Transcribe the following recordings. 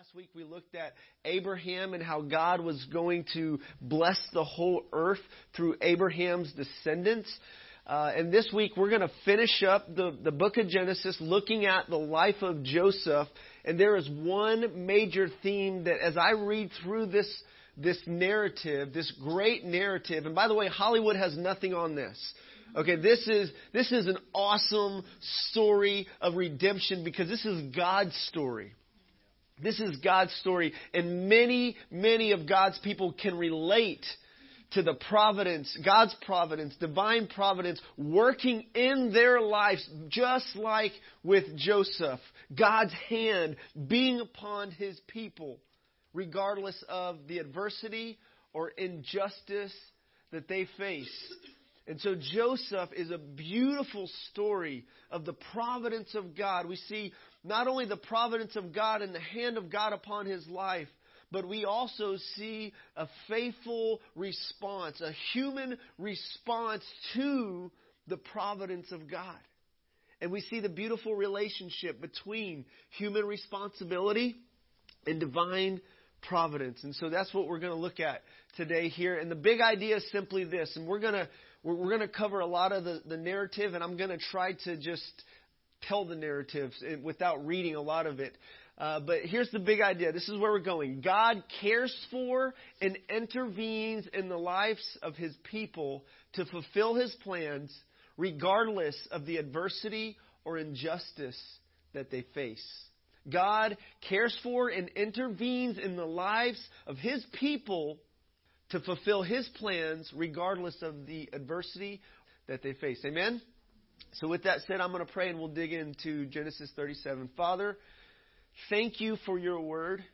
Last week we looked at Abraham and how God was going to bless the whole earth through Abraham's descendants. Uh, and this week we're going to finish up the, the book of Genesis looking at the life of Joseph. And there is one major theme that as I read through this, this narrative, this great narrative, and by the way, Hollywood has nothing on this. Okay, this is, this is an awesome story of redemption because this is God's story. This is God's story, and many, many of God's people can relate to the providence, God's providence, divine providence working in their lives, just like with Joseph. God's hand being upon his people, regardless of the adversity or injustice that they face. And so Joseph is a beautiful story of the providence of God. We see not only the providence of God and the hand of God upon his life, but we also see a faithful response, a human response to the providence of God. And we see the beautiful relationship between human responsibility and divine providence. And so that's what we're going to look at today here. And the big idea is simply this, and we're going to we're, going to cover a lot of the, the narrative, and I'm going to try to just tell the narratives without reading a lot of it. Uh, but here's the big idea. This is where we're going. God cares for and intervenes in the lives of his people to fulfill his plans, regardless of the adversity or injustice that they face. God cares for and intervenes in the lives of his people to fulfill his plans, regardless of the adversity that they face. Amen? So, with that said, I'm going to pray and we'll dig into Genesis 37. Father, thank you for your word.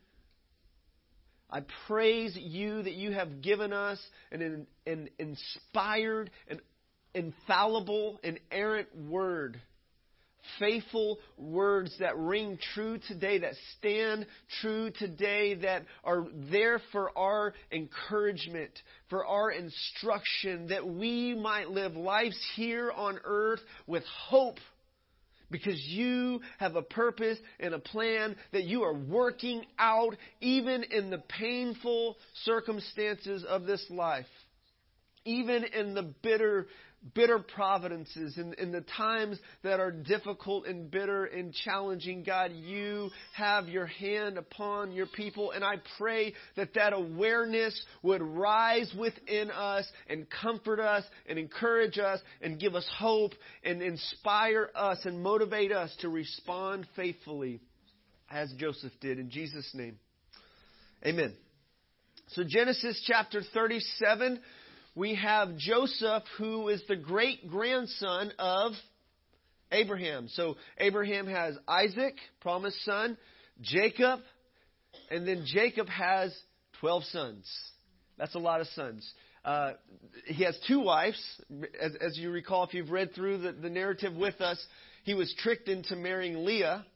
I praise you that you have given us an, an inspired, an infallible, inerrant word faithful words that ring true today, that stand true today, that are there for our encouragement, for our instruction, that we might live lives here on earth with hope. Because you have a purpose and a plan that you are working out even in the painful circumstances of this life even in the bitter bitter providences, in, in the times that are difficult and bitter and challenging, God, you have your hand upon your people. And I pray that that awareness would rise within us and comfort us and encourage us and give us hope and inspire us and motivate us to respond faithfully as Joseph did. In Jesus' name. Amen. So Genesis chapter 37 we have Joseph, who is the great grandson of Abraham. So Abraham has Isaac, promised son, Jacob, and then Jacob has 12 sons. That's a lot of sons. Uh, he has two wives. As, as, you recall, if you've read through the, the narrative with us, he was tricked into marrying Leah.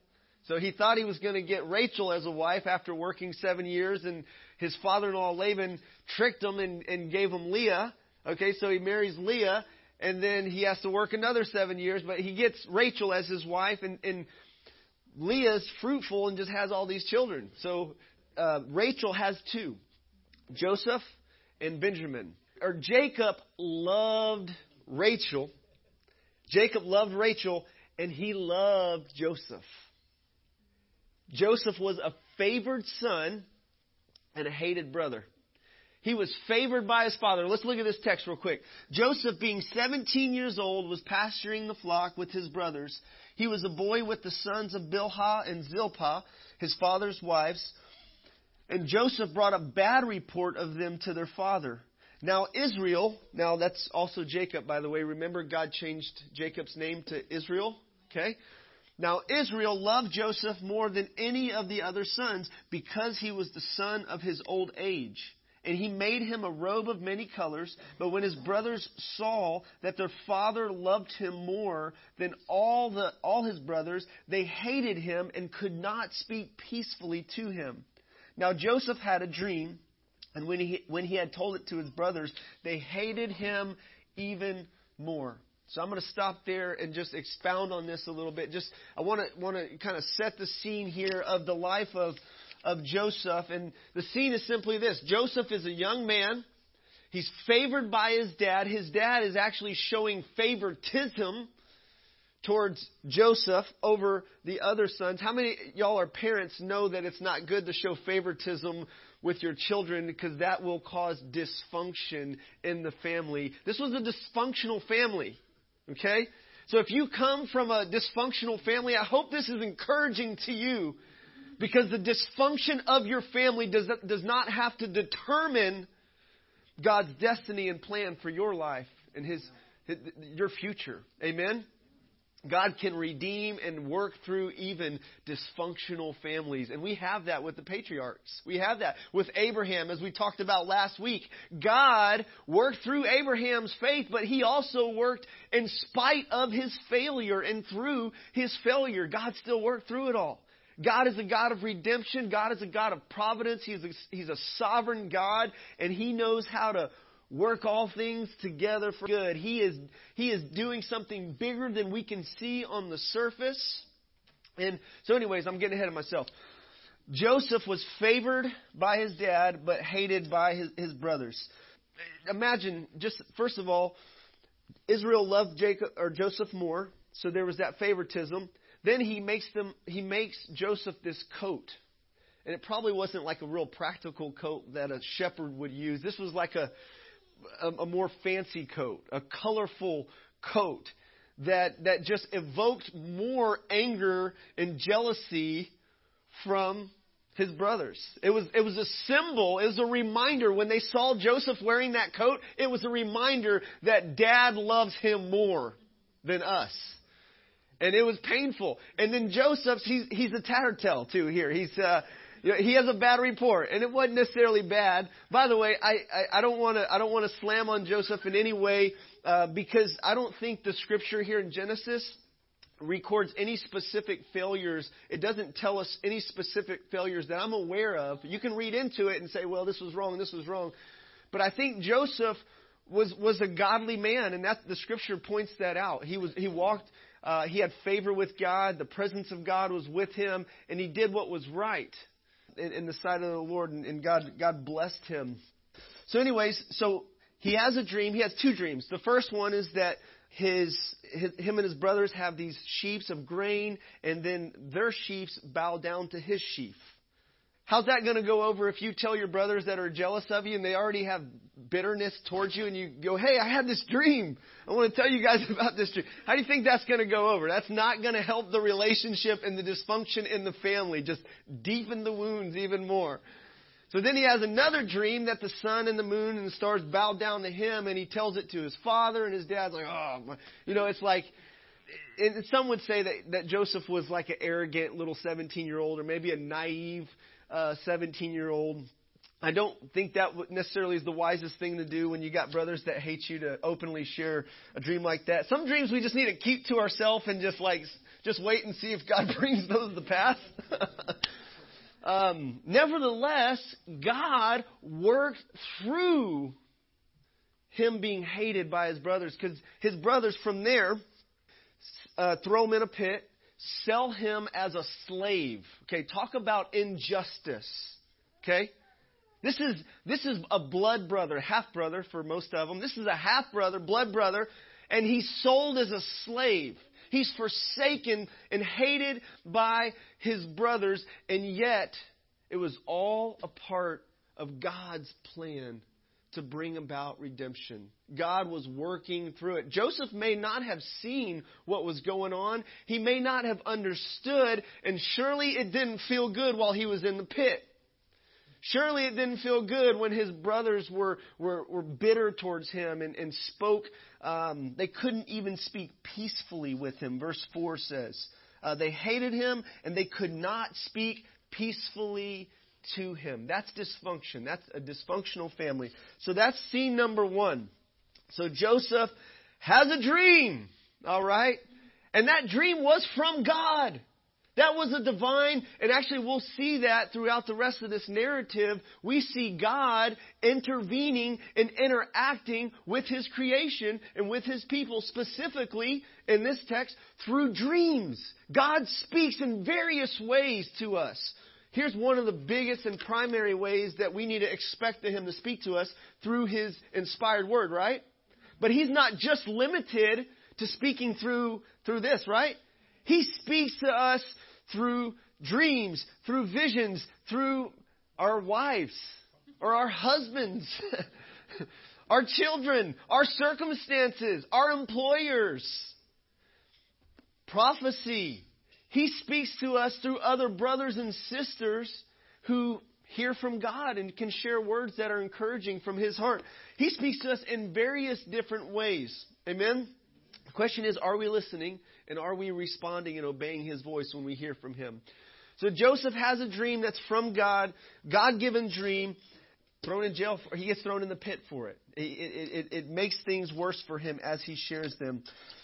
So he thought he was going to get Rachel as a wife after working seven years, and his father-in-law Laban tricked him and, and gave him Leah. Okay, so he marries Leah, and then he has to work another seven years, but he gets Rachel as his wife, and, and Leah's fruitful and just has all these children. So uh, Rachel has two, Joseph and Benjamin. Or Jacob loved Rachel. Jacob loved Rachel, and he loved Joseph. Joseph was a favored son and a hated brother. He was favored by his father. Let's look at this text real quick. Joseph, being 17 years old, was pasturing the flock with his brothers. He was a boy with the sons of Bilhah and Zilpah, his father's wives. And Joseph brought a bad report of them to their father. Now, Israel, now that's also Jacob, by the way. Remember, God changed Jacob's name to Israel? Okay? Now, Israel loved Joseph more than any of the other sons because he was the son of his old age. And he made him a robe of many colors. But when his brothers saw that their father loved him more than all, the, all his brothers, they hated him and could not speak peacefully to him. Now Joseph had a dream, and when he, when he had told it to his brothers, they hated him even more. So I'm going to stop there and just expound on this a little bit. Just I want to want to kind of set the scene here of the life of of Joseph. And the scene is simply this Joseph is a young man. He's favored by his dad. His dad is actually showing favoritism towards Joseph over the other sons. How many y'all are parents know that it's not good to show favoritism with your children because that will cause dysfunction in the family? This was a dysfunctional family. Okay? So if you come from a dysfunctional family, I hope this is encouraging to you because the dysfunction of your family does, does not have to determine God's destiny and plan for your life and his, his your future. Amen? God can redeem and work through even dysfunctional families. And we have that with the patriarchs. We have that with Abraham, as we talked about last week. God worked through Abraham's faith, but he also worked in spite of his failure and through his failure. God still worked through it all. God is a God of redemption. God is a God of providence. He's a, he's a sovereign God, and He knows how to work all things together for good. He is, he is doing something bigger than we can see on the surface. And so, anyways, I'm getting ahead of myself. Joseph was favored by his dad, but hated by his, his brothers. Imagine, just first of all, Israel loved Jacob or Joseph more, so there was that favoritism. Then he makes them he makes Joseph this coat. And it probably wasn't like a real practical coat that a shepherd would use. This was like a a, a more fancy coat, a colorful coat that, that just evoked more anger and jealousy from his brothers. It was, it was a symbol, it was a reminder. When they saw Joseph wearing that coat, it was a reminder that dad loves him more than us. And it was painful. And then Joseph, he's, he's a tattletale too here. He's, uh, you know, he has a bad report, and it wasn't necessarily bad. By the way, I, don't want to I don't want to slam on Joseph in any way uh, because I don't think the scripture here in Genesis records any specific failures. It doesn't tell us any specific failures that I'm aware of. You can read into it and say, well, this was wrong, this was wrong. But I think Joseph was was a godly man, and that the scripture points that out. He was he walked. Uh, he had favor with God. The presence of God was with him, and he did what was right in, in the sight of the Lord, and, and God God blessed him. So, anyways, so he has a dream. He has two dreams. The first one is that his, his, him and his brothers have these sheaves of grain, and then their sheaves bow down to his sheaf. How's that going to go over if you tell your brothers that are jealous of you and they already have bitterness towards you and you go, hey, I had this dream. I want to tell you guys about this dream. How do you think that's going to go over? That's not going to help the relationship and the dysfunction in the family. Just deepen the wounds even more. So then he has another dream that the sun and the moon and the stars bow down to him and he tells it to his father and his dad's like, oh, you know, it's like, and some would say that, that Joseph was like an arrogant little 17 year old or maybe a naive 17 year old. I don't think that necessarily is the wisest thing to do when you got brothers that hate you to openly share a dream like that. Some dreams we just need to keep to ourselves and just like just wait and see if God brings those to pass. um, nevertheless, God worked through him being hated by his brothers because his brothers from there uh, throw him in a pit sell him as a slave. Okay, talk about injustice. Okay? This is this is a blood brother, half brother for most of them. This is a half brother, blood brother, and he's sold as a slave. He's forsaken and hated by his brothers, and yet it was all a part of God's plan to bring about redemption. God was working through it. Joseph may not have seen what was going on. He may not have understood, and surely it didn't feel good while he was in the pit. Surely it didn't feel good when his brothers were, were, were bitter towards him and, and spoke. Um, they couldn't even speak peacefully with him. Verse 4 says, uh, They hated him and they could not speak peacefully to him. That's dysfunction. That's a dysfunctional family. So that's scene number one. So Joseph has a dream, all right? And that dream was from God. That was a divine, and actually we'll see that throughout the rest of this narrative. We see God intervening and interacting with His creation and with His people, specifically in this text through dreams. God speaks in various ways to us. Here's one of the biggest and primary ways that we need to expect him to speak to us through his inspired word, right? But he's not just limited to speaking through through this, right? He speaks to us through dreams, through visions, through our wives or our husbands, our children, our circumstances, our employers. Prophecy. He speaks to us through other brothers and sisters who hear from God and can share words that are encouraging from His heart. He speaks to us in various different ways. Amen? The question is, are we listening and are we responding and obeying His voice when we hear from Him? So Joseph has a dream that's from God, God given dream, thrown in jail. For, he gets thrown in the pit for it. It, it, it. it, makes things worse for him as he shares them.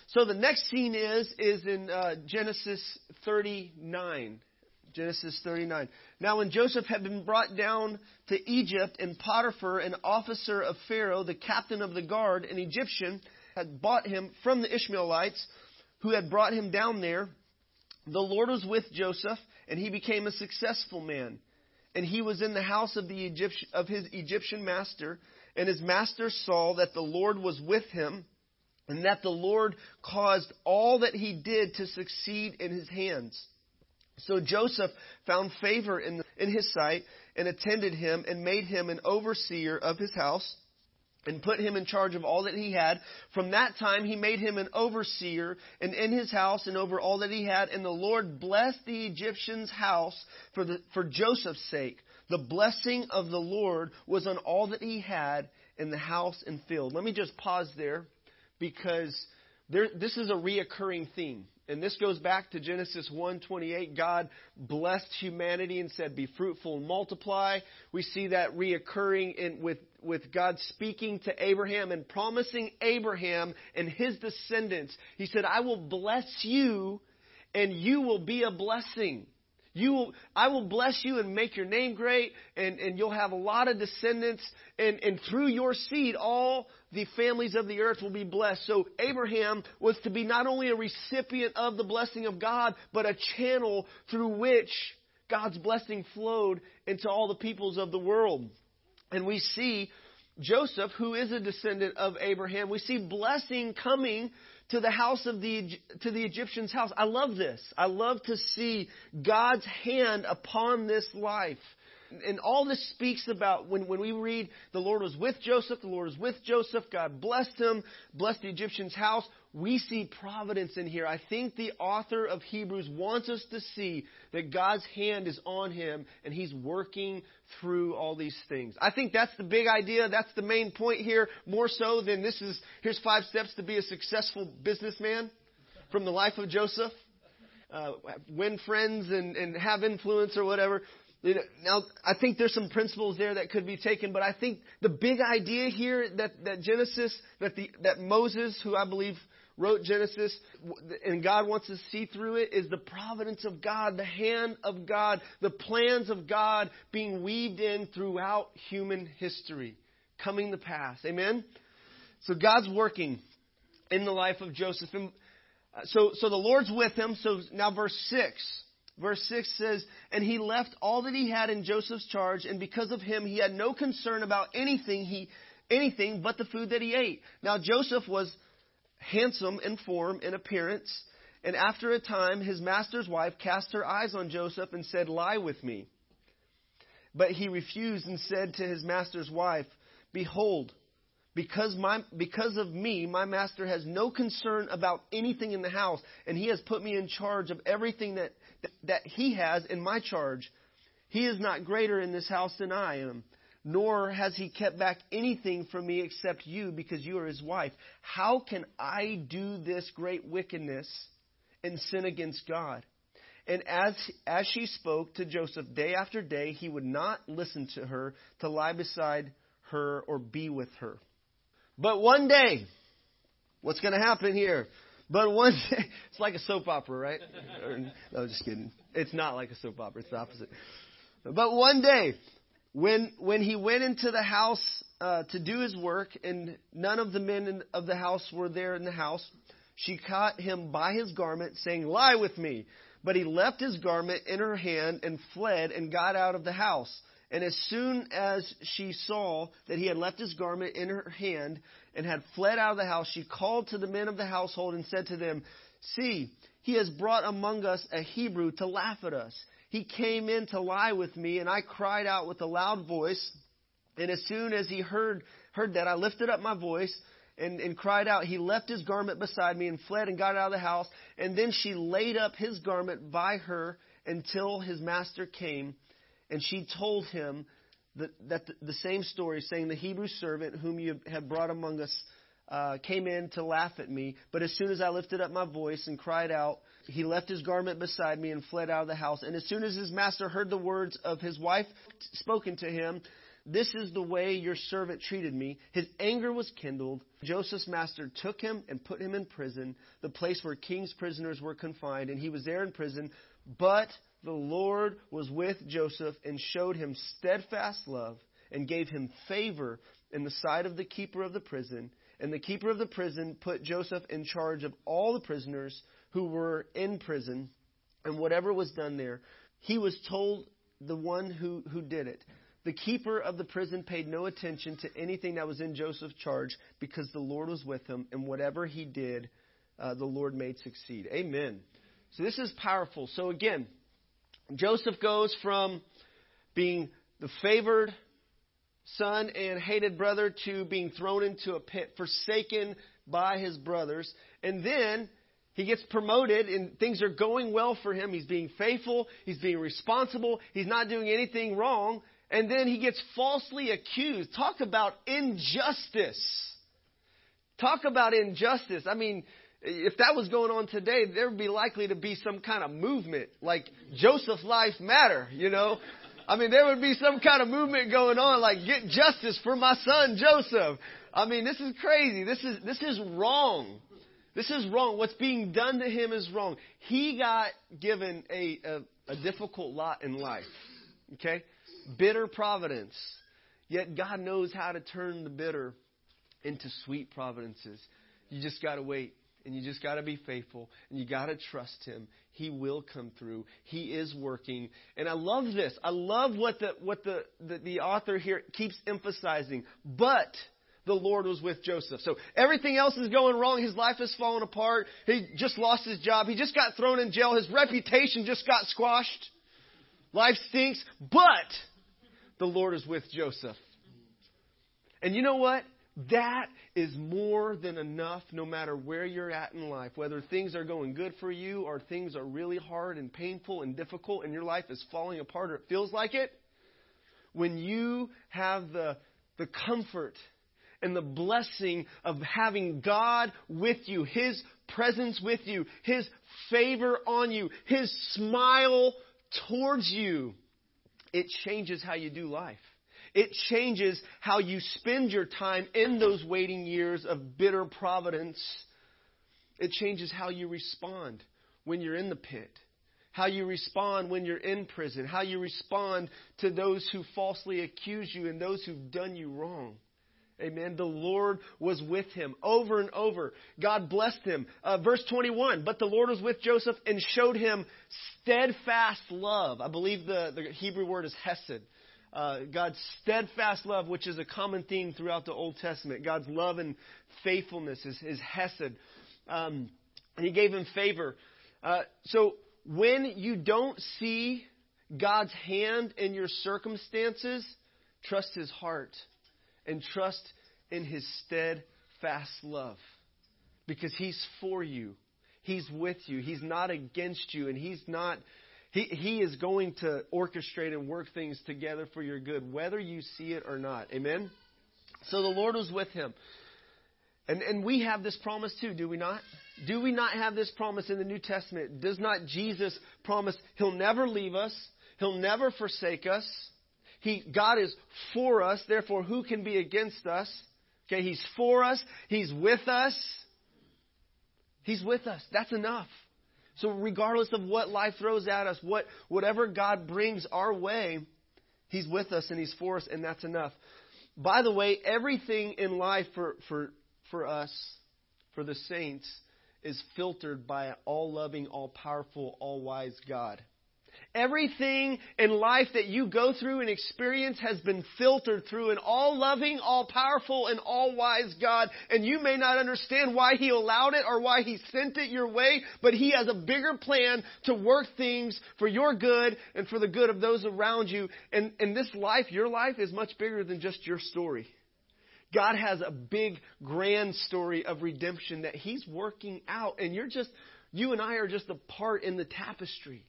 So the next scene is is in uh, Genesis 39. Genesis 39. Now, when Joseph had been brought down to Egypt, and Potiphar, an officer of Pharaoh, the captain of the guard, an Egyptian, had bought him from the Ishmaelites who had brought him down there, the Lord was with Joseph, and he became a successful man. And he was in the house of, the Egyptian, of his Egyptian master, and his master saw that the Lord was with him, and that the Lord caused all that he did to succeed in his hands. So Joseph found favor in, in his sight and attended him and made him an overseer of his house and put him in charge of all that he had. From that time he made him an overseer and in his house and over all that he had. And the Lord blessed the Egyptian's house for, the, for Joseph's sake. The blessing of the Lord was on all that he had in the house and field. Let me just pause there because there, this is a reoccurring theme. And this goes back to Genesis 1:28. God blessed humanity and said, "Be fruitful and multiply." We see that reoccurring in, with with God speaking to Abraham and promising Abraham and his descendants. He said, "I will bless you, and you will be a blessing." You I will bless you and make your name great, and, and you'll have a lot of descendants, and, and through your seed, all the families of the earth will be blessed. So Abraham was to be not only a recipient of the blessing of God, but a channel through which God's blessing flowed into all the peoples of the world. And we see Joseph, who is a descendant of Abraham, we see blessing coming to the house of the to the Egyptian's house. I love this. I love to see God's hand upon this life. And all this speaks about when, when we read the Lord was with Joseph, the Lord was with Joseph, God blessed him, blessed the Egyptian's house. We see providence in here. I think the author of Hebrews wants us to see that God's hand is on him and he's working through all these things. I think that's the big idea. That's the main point here, more so than this is here's five steps to be a successful businessman from the life of Joseph. Uh, win friends and, and have influence or whatever. Now, I think there's some principles there that could be taken, but I think the big idea here that, that Genesis, that, the, that Moses, who I believe wrote Genesis, and God wants to see through it, is the providence of God, the hand of God, the plans of God being weaved in throughout human history, coming to pass. Amen? So God's working in the life of Joseph. And uh, so, so the Lord's with him. So now verse 6. Verse 6 says, And he left all that he had in Joseph's charge, and because of him he had no concern about anything he anything but the food that he ate. Now Joseph was handsome in form and appearance, and after a time his master's wife cast her eyes on Joseph and said, Lie with me. But he refused and said to his master's wife, Behold, because, my, because of me, my master has no concern about anything in the house, and he has put me in charge of everything that, that, that he has in my charge. He is not greater in this house than I am, nor has he kept back anything from me except you, because you are his wife. How can I do this great wickedness and sin against God? And as, as she spoke to Joseph day after day, he would not listen to her to lie beside her or be with her. But one day, what's going to happen here? But one day, it's like a soap opera, right? no, just kidding. It's not like a soap opera. It's the opposite. But one day, when when he went into the house uh, to do his work, and none of the men in, of the house were there in the house, she caught him by his garment, saying, "Lie with me." But he left his garment in her hand and fled and got out of the house. And as soon as she saw that he had left his garment in her hand and had fled out of the house, she called to the men of the household and said to them, See, he has brought among us a Hebrew to laugh at us. He came in to lie with me, and I cried out with a loud voice. And as soon as he heard, heard that, I lifted up my voice and, and cried out. He left his garment beside me and fled and got out of the house. And then she laid up his garment by her until his master came. And she told him that, that the, the same story, saying, The Hebrew servant whom you have brought among us uh, came in to laugh at me. But as soon as I lifted up my voice and cried out, he left his garment beside me and fled out of the house. And as soon as his master heard the words of his wife spoken to him, this is the way your servant treated me. His anger was kindled. Joseph's master took him and put him in prison, the place where king's prisoners were confined, and he was there in prison. But the Lord was with Joseph and showed him steadfast love and gave him favor in the sight of the keeper of the prison. And the keeper of the prison put Joseph in charge of all the prisoners who were in prison, and whatever was done there, he was told the one who, who did it. The keeper of the prison paid no attention to anything that was in Joseph's charge because the Lord was with him, and whatever he did, uh, the Lord made succeed. Amen. So this is powerful. So again, Joseph goes from being the favored son and hated brother to being thrown into a pit, forsaken by his brothers. And then he gets promoted and things are going well for him. He's being faithful. He's being responsible. He's not doing anything wrong and then he gets falsely accused. Talk about injustice. Talk about injustice. I mean, if that was going on today, there would be likely to be some kind of movement, like Joseph's life matter, you know? I mean, there would be some kind of movement going on, like get justice for my son Joseph. I mean, this is crazy. This is this is wrong. This is wrong. What's being done to him is wrong. He got given a, a, a difficult lot in life. Okay? bitter providence. Yet God knows how to turn the bitter into sweet providences. You just got to wait and you just got to be faithful and you got to trust him. He will come through. He is working. And I love this. I love what the what the the, the author here keeps emphasizing. But the Lord was with Joseph. So everything else is going wrong. His life has fallen apart. He just lost his job. He just got thrown in jail. His reputation just got squashed. Life stinks. But the Lord is with Joseph. And you know what? That is more than enough no matter where you're at in life. Whether things are going good for you or things are really hard and painful and difficult and your life is falling apart or it feels like it. When you have the, the comfort and the blessing of having God with you, His presence with you, His favor on you, His smile towards you it changes how you do life. It changes how you spend your time in those waiting years of bitter providence. It changes how you respond when you're in the pit, how you respond when you're in prison, how you respond to those who falsely accuse you and those who've done you wrong. Amen. The Lord was with him over and over. God blessed him. Uh, verse 21, but the Lord was with Joseph and showed him steadfast love. I believe the, the Hebrew word is hesed. Uh, God's steadfast love, which is a common theme throughout the Old Testament. God's love and faithfulness is, is hesed. Um, and he gave him favor. Uh, so when you don't see God's hand in your circumstances, trust his heart and trust in his steadfast love because he's for you. He's with you. He's not against you and he's not he, he is going to orchestrate and work things together for your good, whether you see it or not. Amen? So the Lord was with him. And, and we have this promise too, do we not? Do we not have this promise in the New Testament? Does not Jesus promise He'll never leave us? He'll never forsake us? He, God is for us, therefore, who can be against us? Okay, He's for us, He's with us. He's with us. That's enough. So, regardless of what life throws at us, what, whatever God brings our way, He's with us and He's for us, and that's enough. By the way, everything in life for, for, for us, for the saints, is filtered by an all loving, all powerful, all wise God. Everything in life that you go through and experience has been filtered through an all loving, all powerful, and all wise God. And you may not understand why He allowed it or why He sent it your way, but He has a bigger plan to work things for your good and for the good of those around you. And, and this life, your life, is much bigger than just your story. God has a big, grand story of redemption that He's working out, and you're just, you and I are just a part in the tapestry.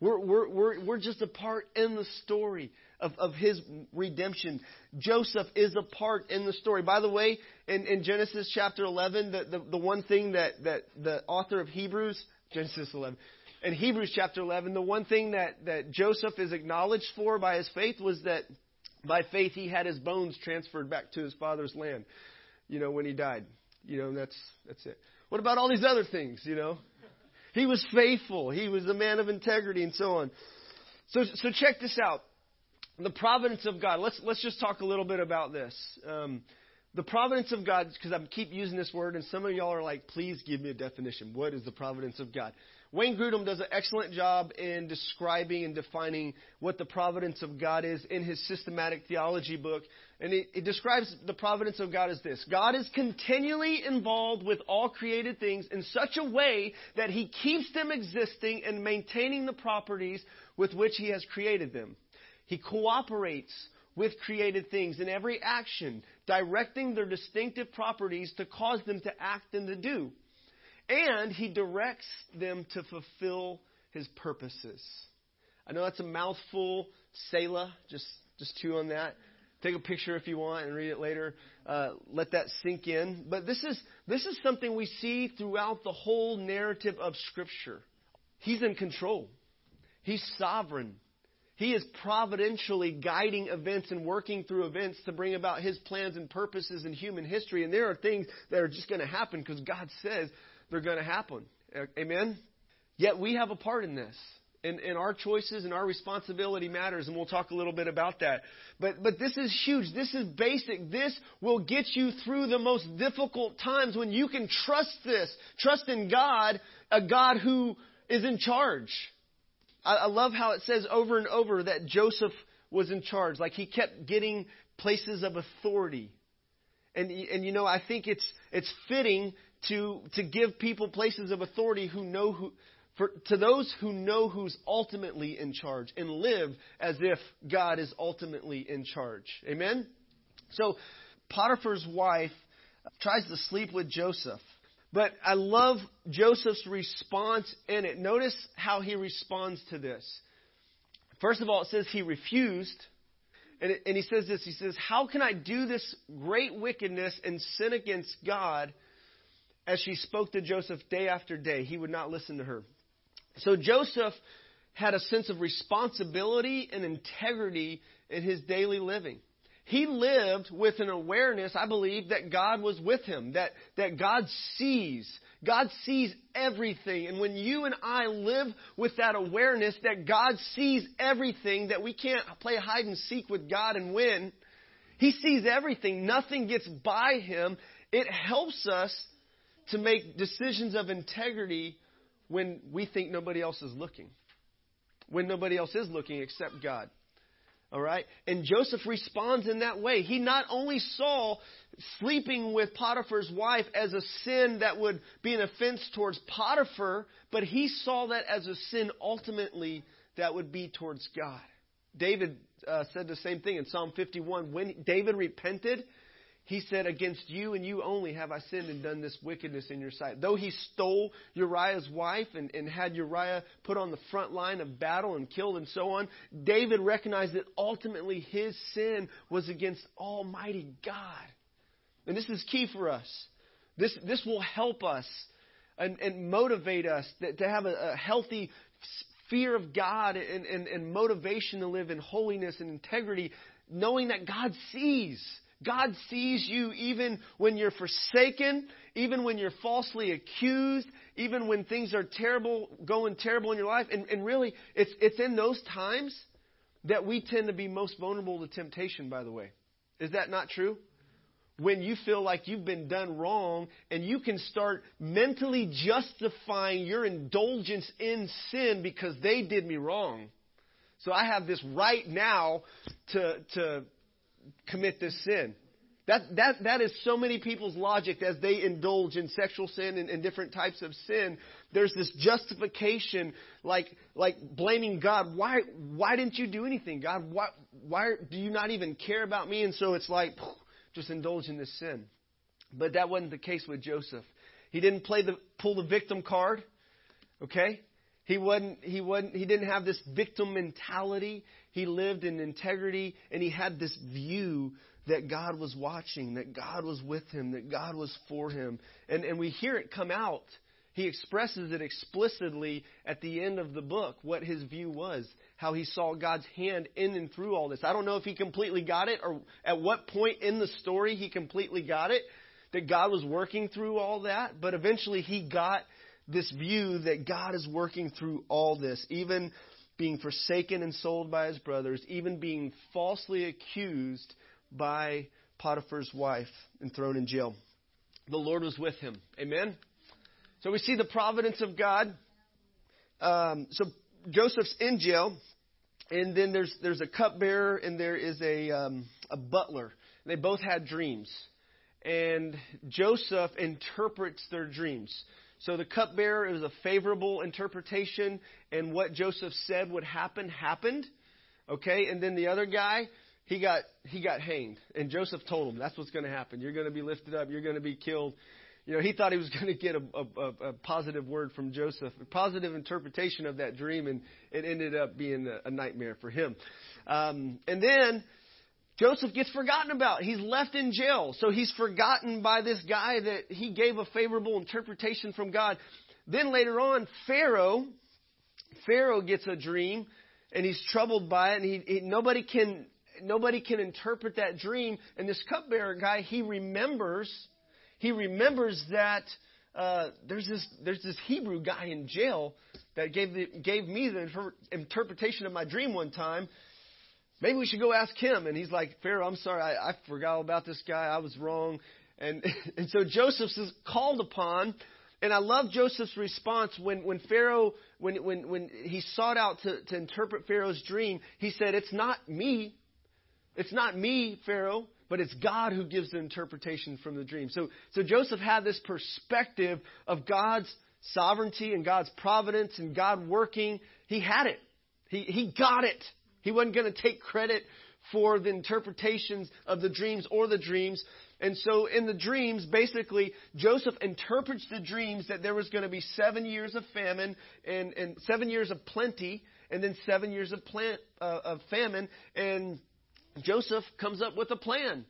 We're, we're, we're, we're just a part in the story of, of his redemption. Joseph is a part in the story. By the way, in, in Genesis chapter 11, the, the, the one thing that, that the author of Hebrews, Genesis 11, in Hebrews chapter 11, the one thing that, that Joseph is acknowledged for by his faith was that by faith he had his bones transferred back to his father's land, you know, when he died. You know, that's, that's it. What about all these other things, you know? He was faithful. He was a man of integrity and so on. So, so check this out. The providence of God. Let's, let's just talk a little bit about this. Um, the providence of God, because I keep using this word, and some of y'all are like, please give me a definition. What is the providence of God? Wayne Grudem does an excellent job in describing and defining what the providence of God is in his systematic theology book. And it, it, describes the providence of God as this God is continually involved with all created things in such a way that he keeps them existing and maintaining the properties with which he has created them. He cooperates with created things in every action, directing their distinctive properties to cause them to act and to do and he directs them to fulfill his purposes. I know that's a mouthful, Selah. Just just chew on that. Take a picture if you want and read it later. Uh, let that sink in. But this is this is something we see throughout the whole narrative of Scripture. He's in control. He's sovereign. He is providentially guiding events and working through events to bring about His plans and purposes in human history. And there are things that are just going to happen because God says they're going to happen. Amen? Yet we have a part in this. And, and, our choices and our responsibility matters, and we'll talk a little bit about that. But, but this is huge. This is basic. This will get you through the most difficult times when you can trust this. Trust in God, a God who is in charge. I, I love how it says over and over that Joseph was in charge. Like he kept getting places of authority. And, and you know, I think it's, it's fitting to, to give people places of authority who know who, for, to those who know who's ultimately in charge and live as if God is ultimately in charge. Amen? So, Potiphar's wife tries to sleep with Joseph. But I love Joseph's response in it. Notice how he responds to this. First of all, it says he refused. And, it, and he says this He says, How can I do this great wickedness and sin against God? as she spoke to Joseph day after day. He would not listen to her. So Joseph had a sense of responsibility and integrity in his daily living. He lived with an awareness, I believe, that God was with him, that, that God sees. God sees everything. And when you and I live with that awareness that God sees everything, that we can't play hide and seek with God and win, He sees everything. Nothing gets by Him. It helps us to make decisions of integrity when we think nobody else is looking. When nobody else is looking except God. All right? And Joseph responds in that way. He not only saw sleeping with Potiphar's wife as a sin that would be an offense towards Potiphar, but he saw that as a sin ultimately that would be towards God. David uh, said the same thing in Psalm 51. When David repented, he said, Against you and you only have I sinned and done this wickedness in your sight. Though he stole Uriah's wife and, and had Uriah put on the front line of battle and killed and so on, David recognized that ultimately his sin was against Almighty God. And this is key for us. This, this will help us and, and motivate us to, to have a, a healthy fear of God and, and, and motivation to live in holiness and integrity, knowing that God sees. God sees you even when you're forsaken, even when you're falsely accused, even when things are terrible, going terrible in your life. And, and really, it's, it's in those times that we tend to be most vulnerable to temptation, by the way. Is that not true? when you feel like you've been done wrong and you can start mentally justifying your indulgence in sin because they did me wrong. So I have this right now to, to commit this sin. That, that, that is so many people's logic as they indulge in sexual sin and, and different types of sin. There's this justification, like, like blaming God. Why, why didn't you do anything? God, why, why do you not even care about me? And so it's like, just indulge in this sin. But that wasn't the case with Joseph. He didn't play the, pull the victim card. Okay? He wasn't, he wasn't, he didn't have this victim mentality. He lived in integrity and he had this view that God was watching, that God was with him, that God was for him. And, and we hear it come out. He expresses it explicitly at the end of the book, what his view was, how he saw God's hand in and through all this. I don't know if he completely got it or at what point in the story he completely got it, that God was working through all that, but eventually he got this view that God is working through all this, even being forsaken and sold by his brothers, even being falsely accused by Potiphar's wife and thrown in jail. The Lord was with him. Amen? So we see the providence of God. Um, so Joseph's in jail, and then there's there's a cupbearer and there is a um, a butler. They both had dreams, and Joseph interprets their dreams. So the cupbearer is a favorable interpretation, and what Joseph said would happen happened. Okay, and then the other guy he got he got hanged, and Joseph told him that's what's going to happen. You're going to be lifted up. You're going to be killed. You know, he thought he was going to get a, a, a positive word from Joseph, a positive interpretation of that dream, and it ended up being a, a nightmare for him. Um, and then Joseph gets forgotten about. He's left in jail, so he's forgotten by this guy that he gave a favorable interpretation from God. Then later on, Pharaoh, Pharaoh gets a dream, and he's troubled by it, and he, he nobody can nobody can interpret that dream. And this cupbearer guy, he remembers, he remembers that uh, there's this there's this Hebrew guy in jail that gave the, gave me the inter- interpretation of my dream one time. Maybe we should go ask him. And he's like, Pharaoh, I'm sorry, I, I forgot about this guy. I was wrong. And and so Joseph is called upon. And I love Joseph's response when, when Pharaoh, when, when, when he sought out to, to interpret Pharaoh's dream, he said, It's not me. It's not me, Pharaoh, but it's God who gives the interpretation from the dream. So, so Joseph had this perspective of God's sovereignty and God's providence and God working. He had it. He, he got it. He wasn't going to take credit for the interpretations of the dreams or the dreams. And so in the dreams, basically, Joseph interprets the dreams that there was going to be seven years of famine and, and seven years of plenty and then seven years of, plant, uh, of famine. And Joseph comes up with a plan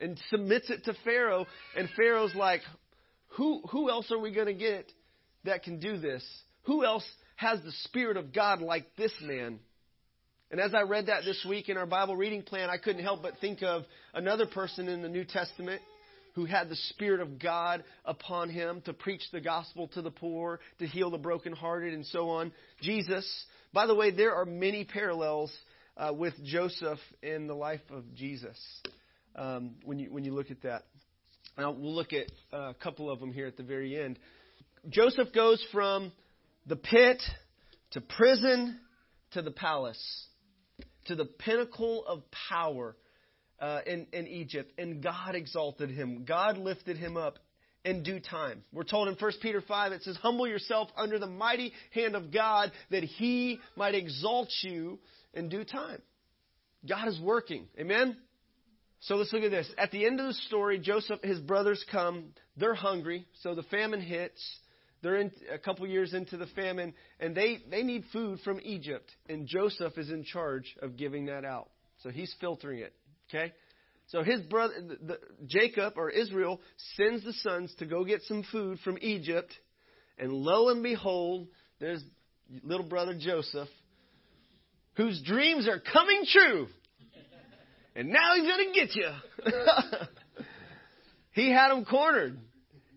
and submits it to Pharaoh, and Pharaoh's like, who, who else are we going to get that can do this? Who else has the Spirit of God like this man? And as I read that this week in our Bible reading plan, I couldn't help but think of another person in the New Testament who had the Spirit of God upon him to preach the gospel to the poor, to heal the brokenhearted, and so on. Jesus. By the way, there are many parallels uh, with Joseph in the life of Jesus. Um, when you when you look at that, now we'll look at a couple of them here at the very end. Joseph goes from the pit to prison to the palace to the pinnacle of power uh, in, in Egypt, and God exalted him. God lifted him up in due time. We're told in 1 Peter 5, it says, Humble yourself under the mighty hand of God that he might exalt you in due time. God is working. Amen? So let's look at this. At the end of the story, Joseph, his brothers come. They're hungry, so the famine hits. They're in, a couple years into the famine, and they, they need food from Egypt. And Joseph is in charge of giving that out. So he's filtering it. Okay? So his brother, the, the, Jacob or Israel, sends the sons to go get some food from Egypt. And lo and behold, there's little brother Joseph whose dreams are coming true. And now he's going to get you. he had them cornered.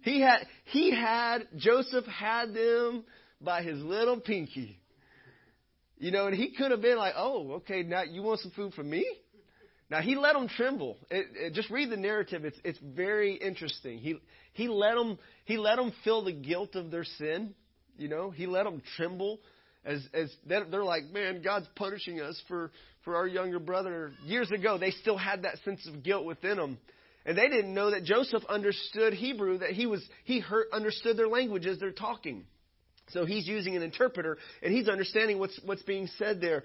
He had, he had, Joseph had them by his little pinky. You know, and he could have been like, oh, okay, now you want some food from me? Now he let them tremble. It, it, just read the narrative. It's it's very interesting. He he let them he let them feel the guilt of their sin. You know, he let them tremble as as they're, like, man, God's punishing us for for our younger brother. Years ago, they still had that sense of guilt within them. And they didn't know that Joseph understood Hebrew, that he was he heard, understood their language as they're talking. So he's using an interpreter and he's understanding what's what's being said there.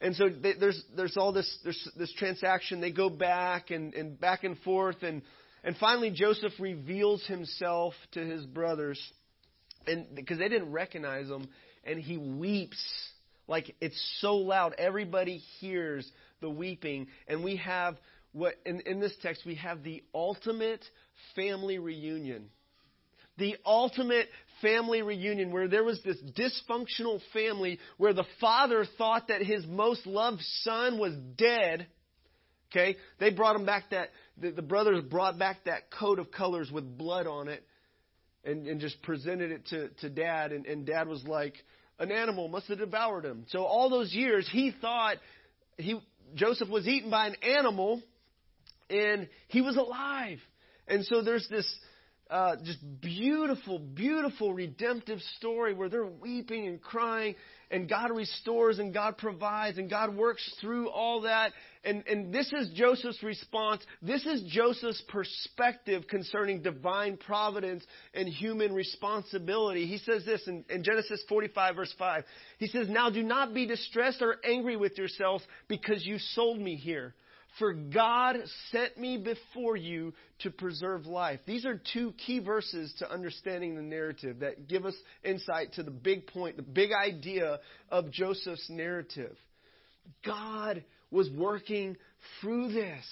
And so they, there's there's all this there's this transaction. They go back and, and back and forth and and finally Joseph reveals himself to his brothers, and because they didn't recognize him, and he weeps like it's so loud everybody hears the weeping, and we have what in, in this text we have the ultimate family reunion the ultimate family reunion where there was this dysfunctional family where the father thought that his most loved son was dead. Okay? They brought him back that, the, the brothers brought back that coat of colors with blood on it and, and just presented it to, to dad. And, and dad was like, an animal must have devoured him. So all those years he thought he, Joseph was eaten by an animal and he was alive. And so there's this uh, just beautiful, beautiful redemptive story where they're weeping and crying, and God restores and God provides and God works through all that. And, and this is Joseph's response. This is Joseph's perspective concerning divine providence and human responsibility. He says this in, in Genesis 45, verse 5. He says, Now do not be distressed or angry with yourselves because you sold me here. For God sent me before you to preserve life. These are two key verses to understanding the narrative that give us insight to the big point, the big idea of Joseph's narrative. God was working through this.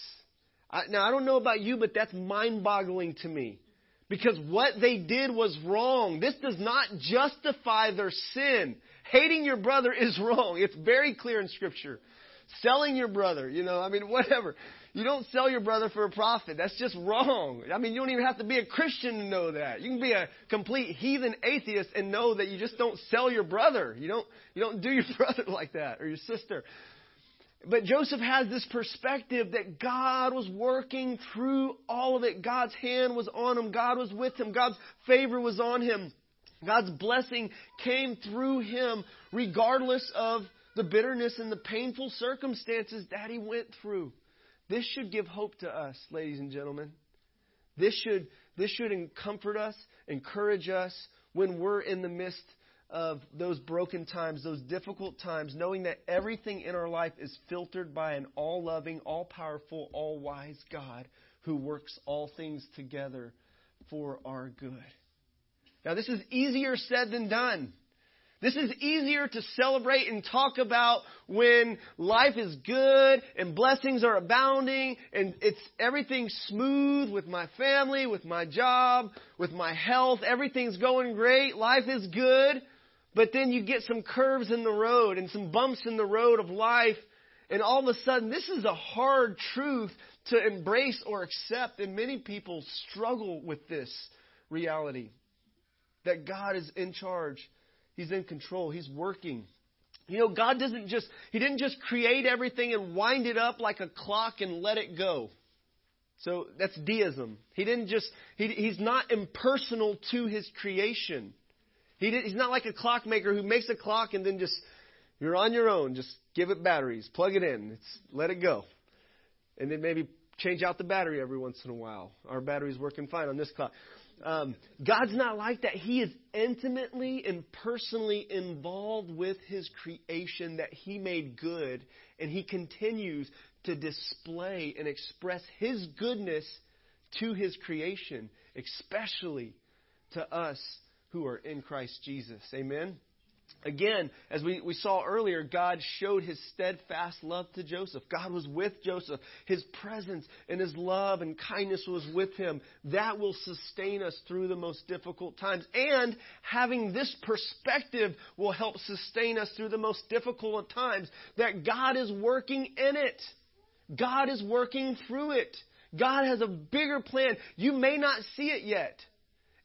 I, now, I don't know about you, but that's mind boggling to me. Because what they did was wrong. This does not justify their sin. Hating your brother is wrong. It's very clear in Scripture. Selling your brother, you know, I mean, whatever. You don't sell your brother for a profit. That's just wrong. I mean, you don't even have to be a Christian to know that. You can be a complete heathen atheist and know that you just don't sell your brother. You don't, you don't do your brother like that or your sister. But Joseph has this perspective that God was working through all of it. God's hand was on him. God was with him. God's favor was on him. God's blessing came through him regardless of the bitterness and the painful circumstances that he went through. This should give hope to us, ladies and gentlemen. This should, this should comfort us, encourage us when we're in the midst of those broken times, those difficult times, knowing that everything in our life is filtered by an all loving, all powerful, all wise God who works all things together for our good. Now, this is easier said than done. This is easier to celebrate and talk about when life is good and blessings are abounding and it's everything smooth with my family, with my job, with my health. Everything's going great. Life is good. But then you get some curves in the road and some bumps in the road of life. And all of a sudden, this is a hard truth to embrace or accept. And many people struggle with this reality that God is in charge He's in control. He's working. You know, God doesn't just, He didn't just create everything and wind it up like a clock and let it go. So that's deism. He didn't just, he, He's not impersonal to His creation. He did, he's not like a clockmaker who makes a clock and then just, you're on your own. Just give it batteries, plug it in, it's, let it go. And then maybe change out the battery every once in a while. Our battery's working fine on this clock. Um, God's not like that. He is intimately and personally involved with His creation that He made good, and He continues to display and express His goodness to His creation, especially to us who are in Christ Jesus. Amen? Again, as we, we saw earlier, God showed his steadfast love to Joseph. God was with Joseph. His presence and his love and kindness was with him. That will sustain us through the most difficult times. And having this perspective will help sustain us through the most difficult of times. That God is working in it. God is working through it. God has a bigger plan. You may not see it yet.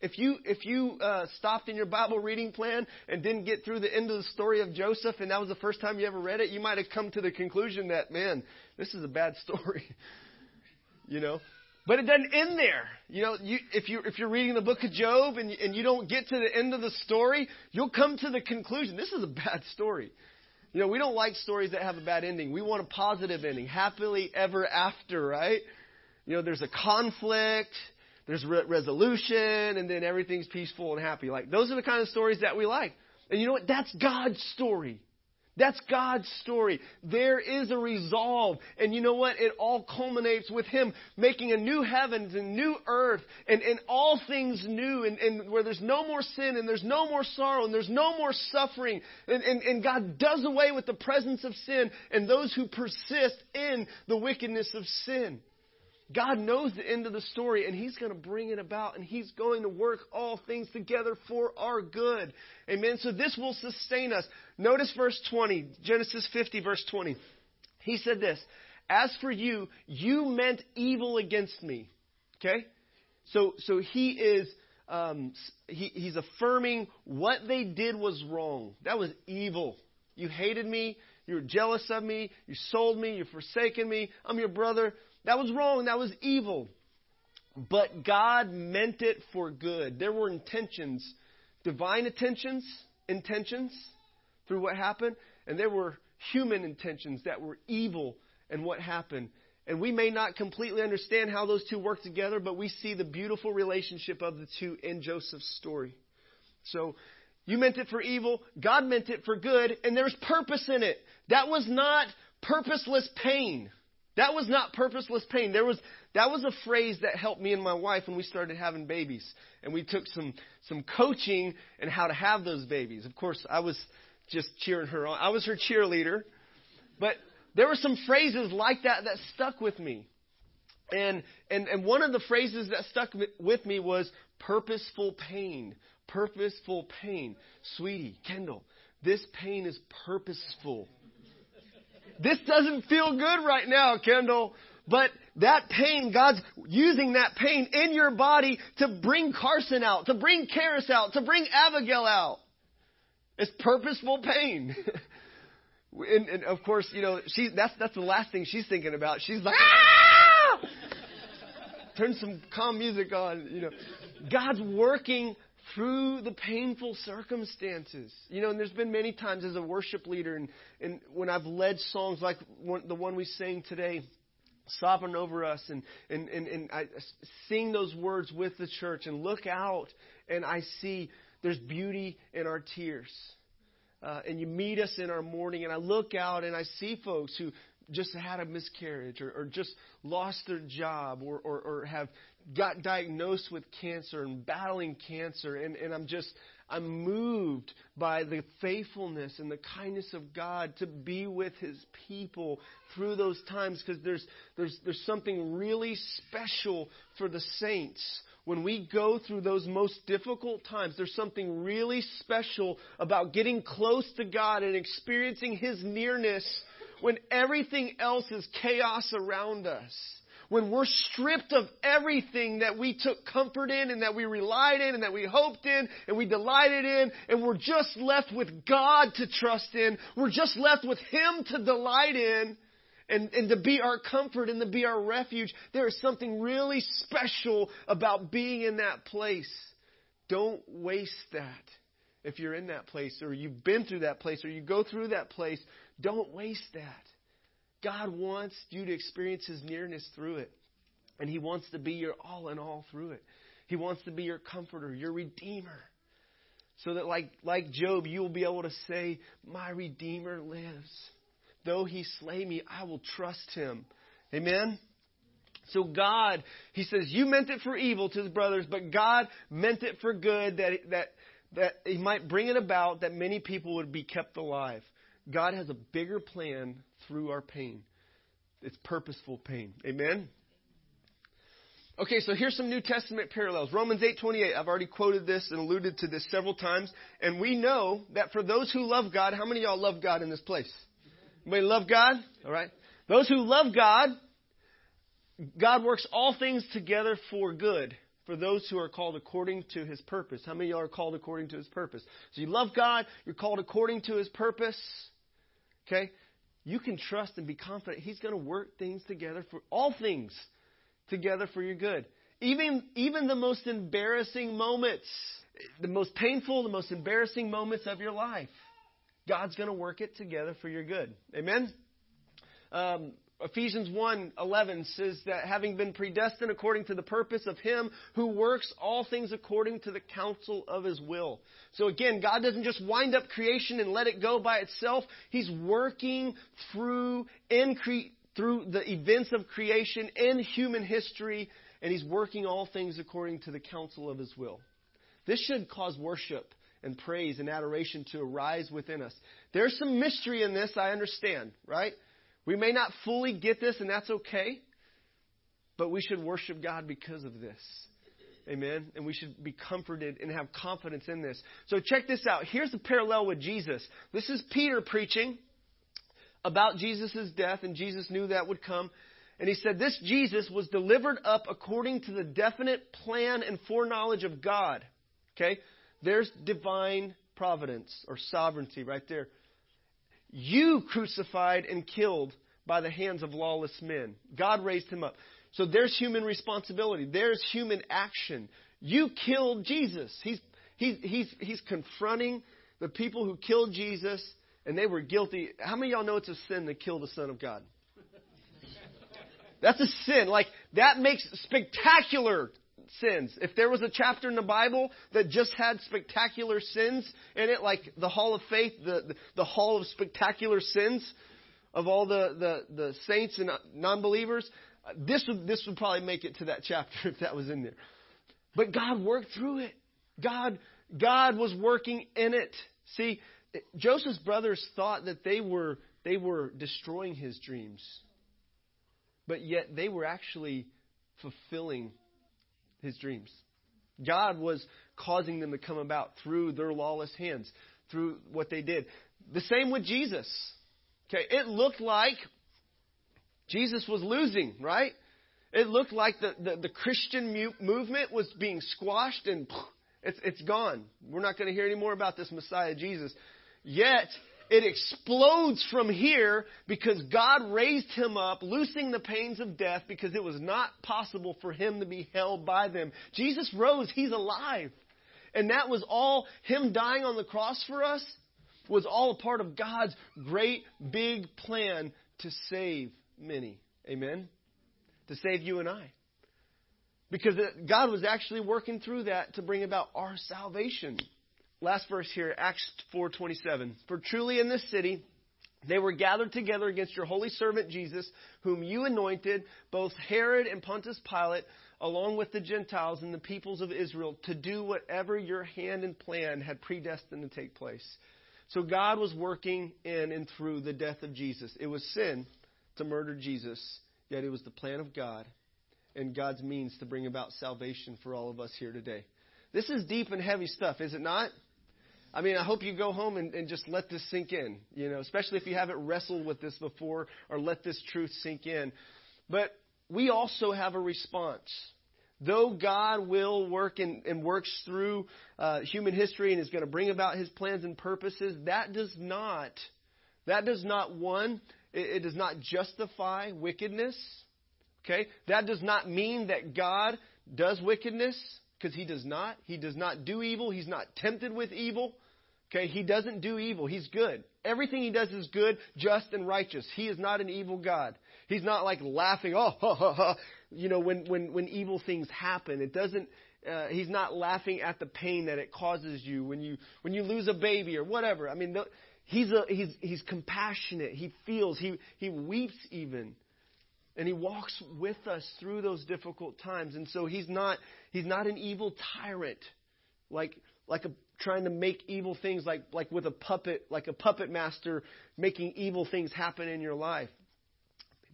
If you if you uh, stopped in your Bible reading plan and didn't get through the end of the story of Joseph, and that was the first time you ever read it, you might have come to the conclusion that man, this is a bad story. you know? But it doesn't end there. You know, you, if you if you're reading the book of Job and and you don't get to the end of the story, you'll come to the conclusion this is a bad story. You know, we don't like stories that have a bad ending. We want a positive ending, happily ever after, right? You know, there's a conflict, there's re- resolution, and then everything's peaceful and happy. Like those are the kind of stories that we like. And you know what? That's God's story. That's God's story. There is a resolve. And you know what? It all culminates with Him making a new heavens and new earth and, and all things new and, and where there's no more sin and there's no more sorrow and there's no more suffering. And, and, and God does away with the presence of sin and those who persist in the wickedness of sin. God knows the end of the story and He's going to bring it about and He's going to work all things together for our good. Amen. So this will sustain us. Notice verse 20, Genesis 50, verse 20. He said this As for you, you meant evil against me. Okay? So, so He is. Um, he, he's affirming what they did was wrong. That was evil. You hated me. You were jealous of me. You sold me. You've forsaken me. I'm your brother. That was wrong. That was evil. But God meant it for good. There were intentions, divine intentions, intentions through what happened, and there were human intentions that were evil and what happened. And we may not completely understand how those two work together, but we see the beautiful relationship of the two in Joseph's story. So, you meant it for evil, God meant it for good, and there's purpose in it. That was not purposeless pain. That was not purposeless pain. There was that was a phrase that helped me and my wife when we started having babies, and we took some some coaching and how to have those babies. Of course, I was just cheering her on. I was her cheerleader, but there were some phrases like that that stuck with me. And and and one of the phrases that stuck with me was purposeful pain. Purposeful pain. Sweetie, Kendall, this pain is purposeful. This doesn't feel good right now, Kendall. But that pain, God's using that pain in your body to bring Carson out, to bring Karis out, to bring Abigail out. It's purposeful pain. and, and, of course, you know, she, that's, that's the last thing she's thinking about. She's like, ah! Turn some calm music on, you know. God's working through the painful circumstances. You know, and there's been many times as a worship leader, and, and when I've led songs like one, the one we sang today, Sovereign over us, and, and, and, and I sing those words with the church and look out, and I see there's beauty in our tears. Uh, and you meet us in our mourning, and I look out and I see folks who just had a miscarriage or, or just lost their job or, or, or have got diagnosed with cancer and battling cancer. And, and I'm just I'm moved by the faithfulness and the kindness of God to be with his people through those times because there's there's there's something really special for the saints. When we go through those most difficult times, there's something really special about getting close to God and experiencing His nearness when everything else is chaos around us when we're stripped of everything that we took comfort in and that we relied in and that we hoped in and we delighted in, and we're just left with God to trust in, we're just left with Him to delight in. And, and to be our comfort and to be our refuge, there is something really special about being in that place. Don't waste that. If you're in that place, or you've been through that place, or you go through that place, don't waste that. God wants you to experience His nearness through it. And He wants to be your all in all through it. He wants to be your comforter, your redeemer. So that, like, like Job, you will be able to say, My Redeemer lives. Though He slay me, I will trust Him. Amen? So God, He says, You meant it for evil to His brothers, but God meant it for good that, that, that He might bring it about that many people would be kept alive. God has a bigger plan through our pain. It's purposeful pain. Amen? Okay, so here's some New Testament parallels. Romans 8:28. I've already quoted this and alluded to this several times, and we know that for those who love God, how many of y'all love God in this place? Anybody love God? All right. Those who love God, God works all things together for good for those who are called according to his purpose. How many of y'all are called according to his purpose? So you love God, you're called according to his purpose. Okay? you can trust and be confident He's going to work things together for all things together for your good. Even, even the most embarrassing moments, the most painful, the most embarrassing moments of your life, God's going to work it together for your good. Amen? Um, Ephesians 1 11 says that having been predestined according to the purpose of Him who works all things according to the counsel of His will. So again, God doesn't just wind up creation and let it go by itself. He's working through, in cre- through the events of creation in human history, and He's working all things according to the counsel of His will. This should cause worship and praise and adoration to arise within us. There's some mystery in this, I understand, right? We may not fully get this, and that's okay, but we should worship God because of this. Amen. And we should be comforted and have confidence in this. So check this out. Here's the parallel with Jesus. This is Peter preaching about Jesus' death, and Jesus knew that would come. And he said, This Jesus was delivered up according to the definite plan and foreknowledge of God. Okay? There's divine providence or sovereignty right there. You crucified and killed by the hands of lawless men. God raised him up. So there's human responsibility. There's human action. You killed Jesus. He's, he's, he's, he's confronting the people who killed Jesus, and they were guilty. How many of y'all know it's a sin to kill the Son of God? That's a sin. Like, that makes spectacular sins. If there was a chapter in the Bible that just had spectacular sins in it, like the Hall of Faith, the, the, the Hall of Spectacular Sins of all the, the, the saints and non believers, this would, this would probably make it to that chapter if that was in there. But God worked through it. God, God was working in it. See, Joseph's brothers thought that they were, they were destroying his dreams. But yet they were actually fulfilling his dreams. God was causing them to come about through their lawless hands, through what they did. The same with Jesus. Okay, it looked like Jesus was losing, right? It looked like the, the, the Christian movement was being squashed and it's, it's gone. We're not going to hear any more about this Messiah Jesus. Yet, it explodes from here because God raised him up, loosing the pains of death because it was not possible for him to be held by them. Jesus rose, he's alive. And that was all, him dying on the cross for us, was all a part of God's great big plan to save many. Amen? To save you and I. Because God was actually working through that to bring about our salvation. Last verse here, Acts 4:27. For truly in this city they were gathered together against your holy servant Jesus, whom you anointed, both Herod and Pontius Pilate, along with the Gentiles and the peoples of Israel, to do whatever your hand and plan had predestined to take place. So God was working in and through the death of Jesus. It was sin to murder Jesus, yet it was the plan of God and God's means to bring about salvation for all of us here today. This is deep and heavy stuff, is it not? I mean, I hope you go home and, and just let this sink in, you know, especially if you haven't wrestled with this before or let this truth sink in. But we also have a response. Though God will work and, and works through uh, human history and is going to bring about His plans and purposes, that does not, that does not one, it, it does not justify wickedness. Okay, that does not mean that God does wickedness because He does not. He does not do evil. He's not tempted with evil. Okay, he doesn't do evil. He's good. Everything he does is good, just, and righteous. He is not an evil God. He's not like laughing, oh, ha, ha, ha, you know, when, when, when evil things happen. It doesn't, uh, he's not laughing at the pain that it causes you when you, when you lose a baby or whatever. I mean, the, he's, a, he's, he's compassionate. He feels, he, he weeps even. And he walks with us through those difficult times. And so he's not, he's not an evil tyrant like, like a trying to make evil things like, like with a puppet, like a puppet master making evil things happen in your life.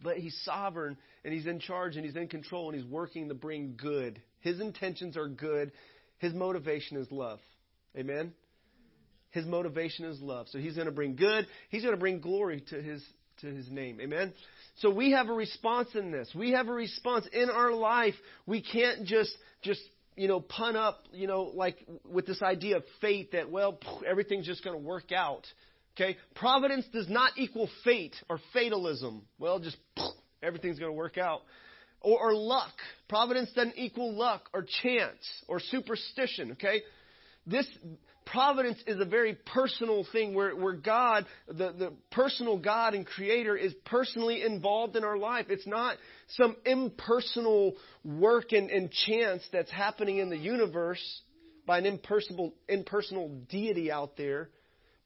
But he's sovereign and he's in charge and he's in control and he's working to bring good. His intentions are good. His motivation is love. Amen? His motivation is love. So he's going to bring good. He's going to bring glory to his, to his name. Amen? So we have a response in this. We have a response in our life. We can't just, just you know, pun up, you know, like with this idea of fate that, well, everything's just going to work out. Okay? Providence does not equal fate or fatalism. Well, just everything's going to work out. Or, or luck. Providence doesn't equal luck or chance or superstition. Okay? This providence is a very personal thing where, where God, the, the personal God and creator, is personally involved in our life. It's not some impersonal work and, and chance that's happening in the universe by an impersonal, impersonal deity out there.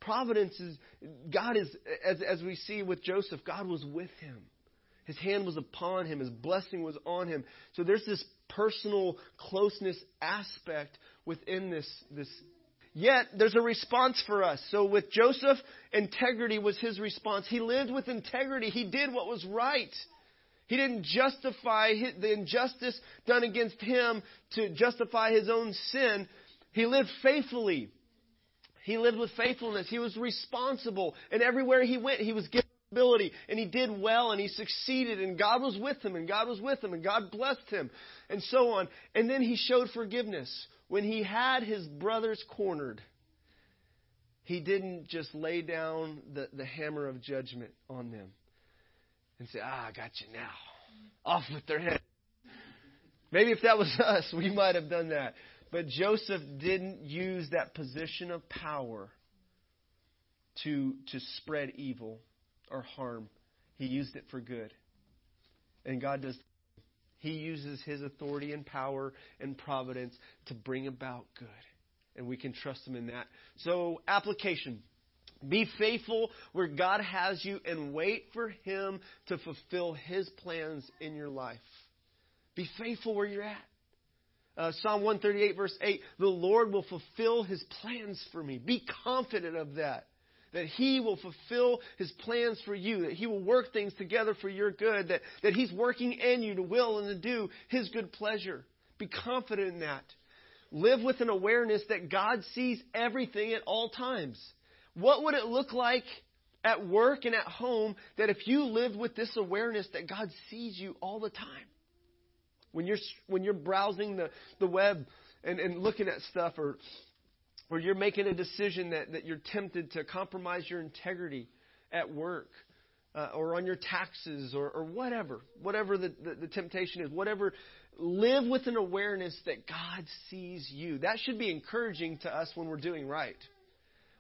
Providence is, God is, as, as we see with Joseph, God was with him. His hand was upon him. His blessing was on him. So there's this personal closeness aspect within this, this. Yet there's a response for us. So with Joseph, integrity was his response. He lived with integrity. He did what was right. He didn't justify the injustice done against him to justify his own sin. He lived faithfully. He lived with faithfulness. He was responsible. And everywhere he went, he was given ability. And he did well and he succeeded. And God was with him and God was with him and God blessed him and so on. And then he showed forgiveness. When he had his brothers cornered, he didn't just lay down the, the hammer of judgment on them and say, Ah, I got you now. Off with their head. Maybe if that was us, we might have done that. But Joseph didn't use that position of power to, to spread evil or harm. He used it for good. And God does. He uses his authority and power and providence to bring about good. And we can trust him in that. So, application. Be faithful where God has you and wait for him to fulfill his plans in your life. Be faithful where you're at. Uh, Psalm 138, verse 8 The Lord will fulfill his plans for me. Be confident of that. That he will fulfill his plans for you, that he will work things together for your good, that, that he's working in you to will and to do his good pleasure. Be confident in that. Live with an awareness that God sees everything at all times. What would it look like at work and at home that if you lived with this awareness that God sees you all the time? When you're, when you're browsing the, the web and, and looking at stuff or, or you're making a decision that, that you're tempted to compromise your integrity at work uh, or on your taxes or, or whatever, whatever the, the, the temptation is, whatever, live with an awareness that God sees you. That should be encouraging to us when we're doing right.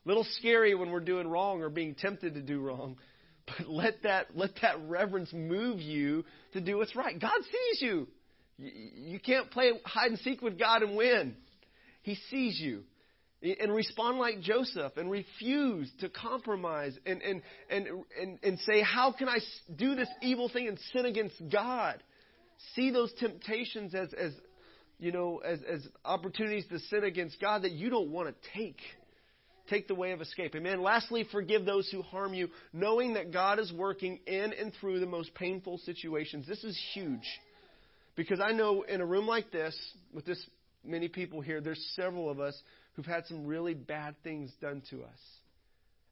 A little scary when we're doing wrong or being tempted to do wrong. But let that, let that reverence move you to do what's right. God sees you. You can't play hide and seek with God and win. He sees you. And respond like Joseph and refuse to compromise and, and, and, and, and say, How can I do this evil thing and sin against God? See those temptations as, as you know, as, as opportunities to sin against God that you don't want to take. Take the way of escape. Amen. Lastly, forgive those who harm you, knowing that God is working in and through the most painful situations. This is huge. Because I know in a room like this, with this many people here, there's several of us who've had some really bad things done to us.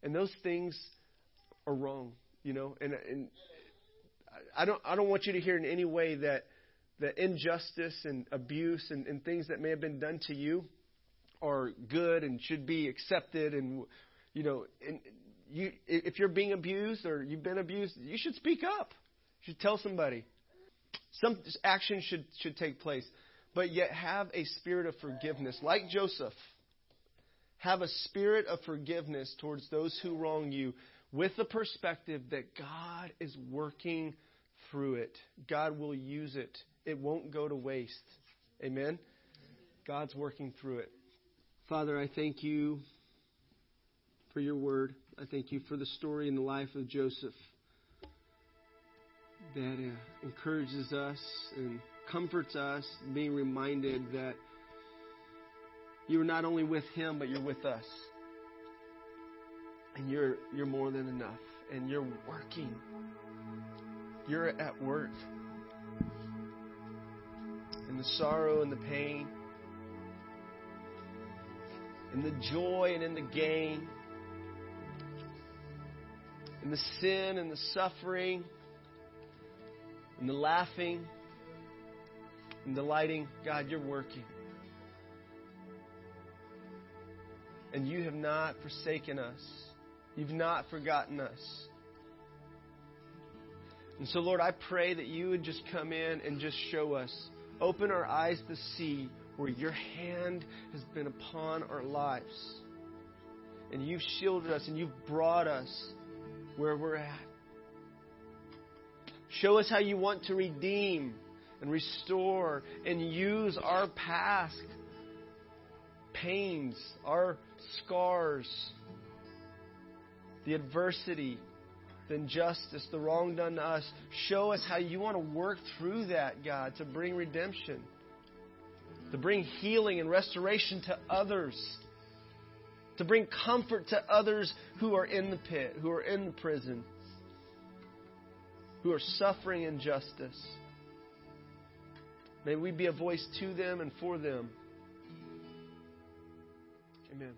And those things are wrong, you know. And, and I don't I don't want you to hear in any way that that injustice and abuse and, and things that may have been done to you are good and should be accepted and you know and you if you're being abused or you've been abused, you should speak up. You should tell somebody. Some action should, should take place. But yet have a spirit of forgiveness. Like Joseph, have a spirit of forgiveness towards those who wrong you with the perspective that God is working through it. God will use it. It won't go to waste. Amen? God's working through it. Father, I thank you for your word. I thank you for the story in the life of Joseph that uh, encourages us and comforts us, being reminded that you are not only with Him, but you're with us. And you're, you're more than enough. And you're working. You're at work. In the sorrow and the pain, in the joy and in the gain, in the sin and the suffering and the laughing and delighting. God, you're working. And you have not forsaken us. You've not forgotten us. And so, Lord, I pray that you would just come in and just show us, open our eyes to see where your hand has been upon our lives. And you've shielded us and you've brought us where we're at. Show us how you want to redeem and restore and use our past pains, our scars, the adversity, the injustice, the wrong done to us. Show us how you want to work through that, God, to bring redemption, to bring healing and restoration to others, to bring comfort to others who are in the pit, who are in the prison, who are suffering injustice. May we be a voice to them and for them. Amen.